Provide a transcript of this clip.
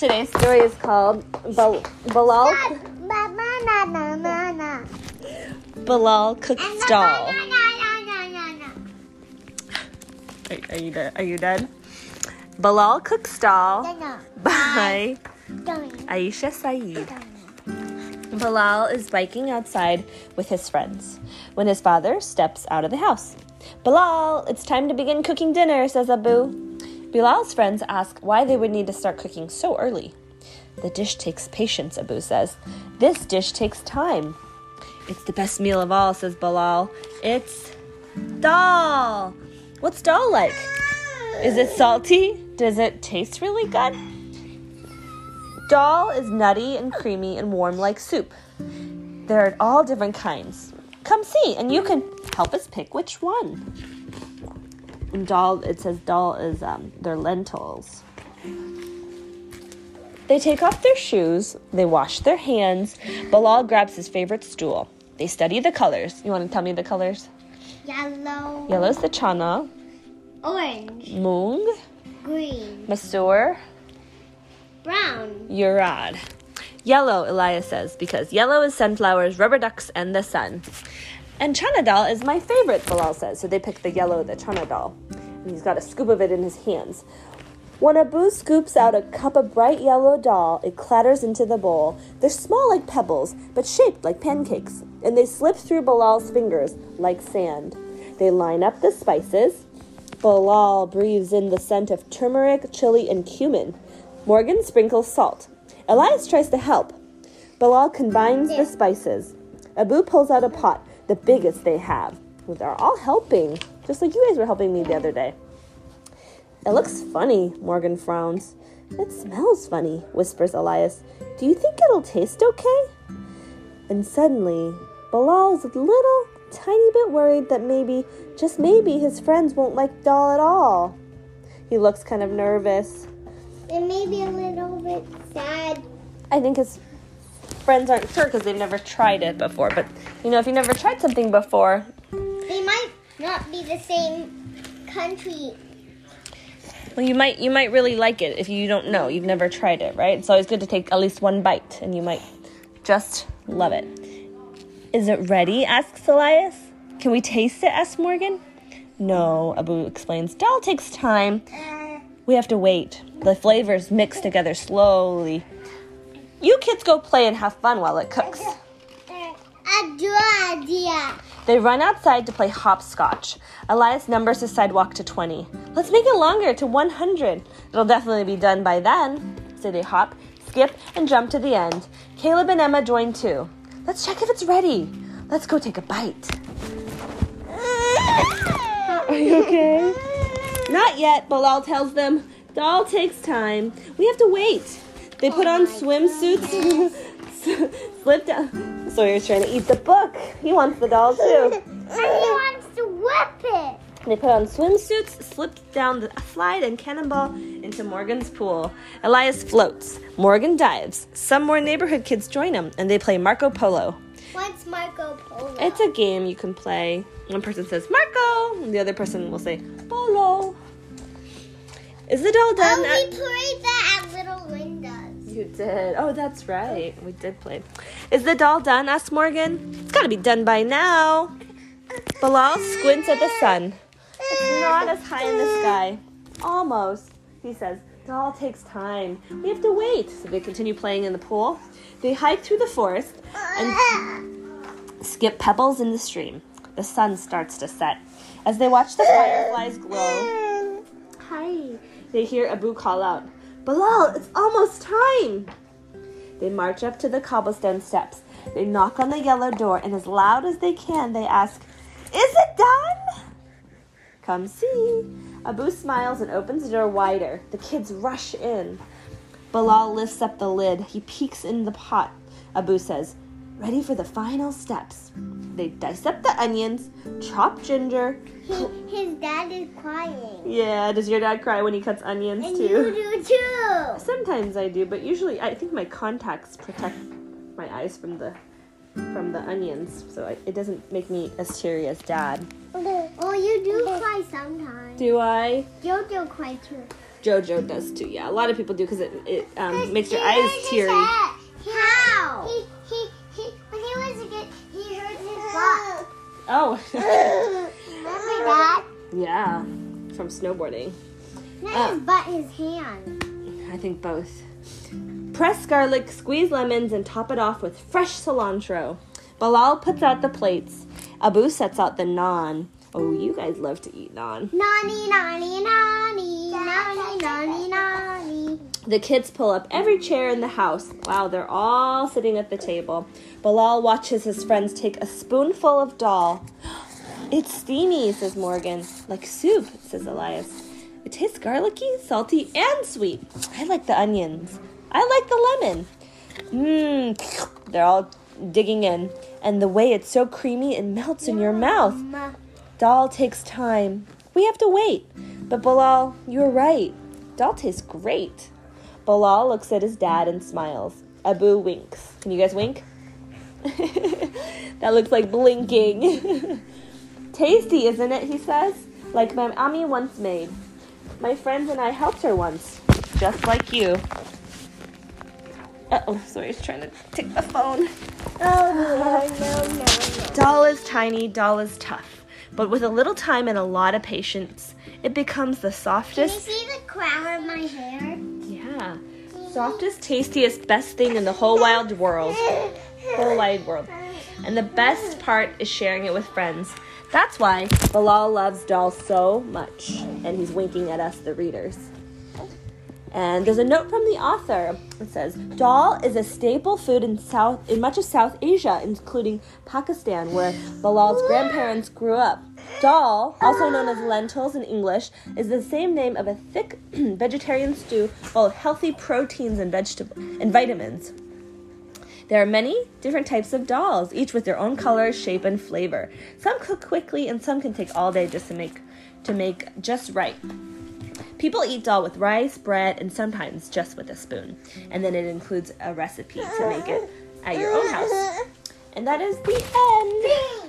Today's story is called Bal- Bilal. Bilal cooks dal. Are, are you done? Are you done? Bilal cooks dal by Aisha Saeed. Bilal is biking outside with his friends when his father steps out of the house. Bilal, it's time to begin cooking dinner, says Abu. Bilal's friends ask why they would need to start cooking so early. The dish takes patience, Abu says. This dish takes time. It's the best meal of all, says Bilal. It's dal. What's dal like? Is it salty? Does it taste really good? Dal is nutty and creamy and warm like soup. There are all different kinds. Come see, and you can help us pick which one. And dal, it says dal is um, they're lentils. They take off their shoes, they wash their hands. Bilal grabs his favorite stool. They study the colors. You want to tell me the colors? Yellow. Yellow's the chana, Orange. mung, Green. masoor, Brown. Urad. Yellow, Elias says, because yellow is sunflowers, rubber ducks, and the sun. And chana dal is my favorite, Bilal says. So they pick the yellow, the chana dal. And he's got a scoop of it in his hands. When Abu scoops out a cup of bright yellow dal, it clatters into the bowl. They're small like pebbles, but shaped like pancakes, and they slip through Bilal's fingers like sand. They line up the spices. Bilal breathes in the scent of turmeric, chili, and cumin. Morgan sprinkles salt. Elias tries to help. Bilal combines the spices. Abu pulls out a pot, the biggest they have. They're all helping, just like you guys were helping me the other day. It looks funny, Morgan frowns. It smells funny, whispers Elias. Do you think it'll taste okay? And suddenly, Bilal's a little tiny bit worried that maybe, just maybe, his friends won't like Dal at all. He looks kind of nervous. And maybe a little bit sad. I think his friends aren't sure because they've never tried it before. But, you know, if you've never tried something before, They might not be the same country. well, you might you might really like it if you don't know. You've never tried it, right? It's always good to take at least one bite, and you might just love it. Is it ready? asks Elias. Can we taste it? asks Morgan. No, Abu explains. Dal takes time. Uh, we have to wait. The flavors mix together slowly. You kids go play and have fun while it cooks. A good idea. They run outside to play hopscotch. Elias numbers the sidewalk to 20. Let's make it longer to 100. It'll definitely be done by then. So they hop, skip, and jump to the end. Caleb and Emma join too. Let's check if it's ready. Let's go take a bite. Are you okay? Not yet, Bilal tells them. Dal takes time. We have to wait. They put on oh swimsuits, slip down. Sawyer's trying to eat the book. He wants the dal too. And he wants to whip it. They put on swimsuits, slip down the slide, and cannonball into Morgan's pool. Elias floats. Morgan dives. Some more neighborhood kids join him, and they play Marco Polo. What's Marco Polo? It's a game you can play. One person says Marco, and the other person will say Polo. Is the dal done? Oh, we at- you did. Oh, that's right. We did play. Is the dal done? asked Morgan. It's got to be done by now. Bilal squints at the sun. It's not as high in the sky. Almost, he says. Dal takes time. We have to wait. So they continue playing in the pool. They hike through the forest and skip pebbles in the stream. The sun starts to set. As they watch the fireflies glow, hi, they hear Abu call out, Bilal, it's almost time. They march up to the cobblestone steps. They knock on the yellow door, and as loud as they can, they ask, Is it done? Come see. Abu smiles and opens the door wider. The kids rush in. Bilal lifts up the lid. He peeks in the pot. Abu says, Ready for the final steps. They dice up the onions, chop ginger. He, his dad is crying. Yeah, does your dad cry when he cuts onions And too? you do too. Sometimes I do, but usually I think my contacts protect my eyes from the from the onions, so I, it doesn't make me as teary as dad. Oh, you do cry sometimes. Do I? Jojo cry too. Jojo does too. Yeah, a lot of people do because it, it um, makes your eyes teary. Oh, Remember that? yeah, from snowboarding. Not uh, his butt, his hand. I think both. Press garlic, squeeze lemons, and top it off with fresh cilantro. Bilal puts out the plates. Abu sets out the naan. Oh, you guys love to eat naan. Nani, nani, nani, nani, nani, nani. The kids pull up every chair in the house. Wow, they're all sitting at the table. Bilal watches his friends take a spoonful of dal. It's steamy, says Morgan. Like soup, says Elias. It tastes garlicky, salty, and sweet. I like the onions. I like the lemon. Mmm, they're all digging in. And the way it's so creamy, it melts in your mouth. Dal takes time. We have to wait. But Bilal, you're right. Dal tastes great. Bilal looks at his dad and smiles. Abu winks. Can you guys wink? that looks like blinking. Tasty, isn't it? He says. Like my Ami once made. My friends and I helped her once. Just like you. Uh oh, sorry, he's trying to take the phone. Oh, no, no, no, no. Dal is tiny, dal is tough. But with a little time and a lot of patience, it becomes the softest. Can you see the crown of my hair? Softest, tastiest, best thing in the whole wild world. Whole wide world. And the best part is sharing it with friends. That's why Bilal loves dal so much. And he's winking at us, the readers. And there's a note from the author. It says, "Dal is a staple food in South in much of South Asia, including Pakistan, where Bilal's grandparents grew up. Dal, also known as lentils in English, is the same name of a thick vegetarian stew full of healthy proteins and vegetable and vitamins. There are many different types of dals, each with their own color, shape, and flavor. Some cook quickly, and some can take all day just to make to make just right. People eat dal with rice, bread, and sometimes just with a spoon. And then it includes a recipe to make it at your own house. And that is the end.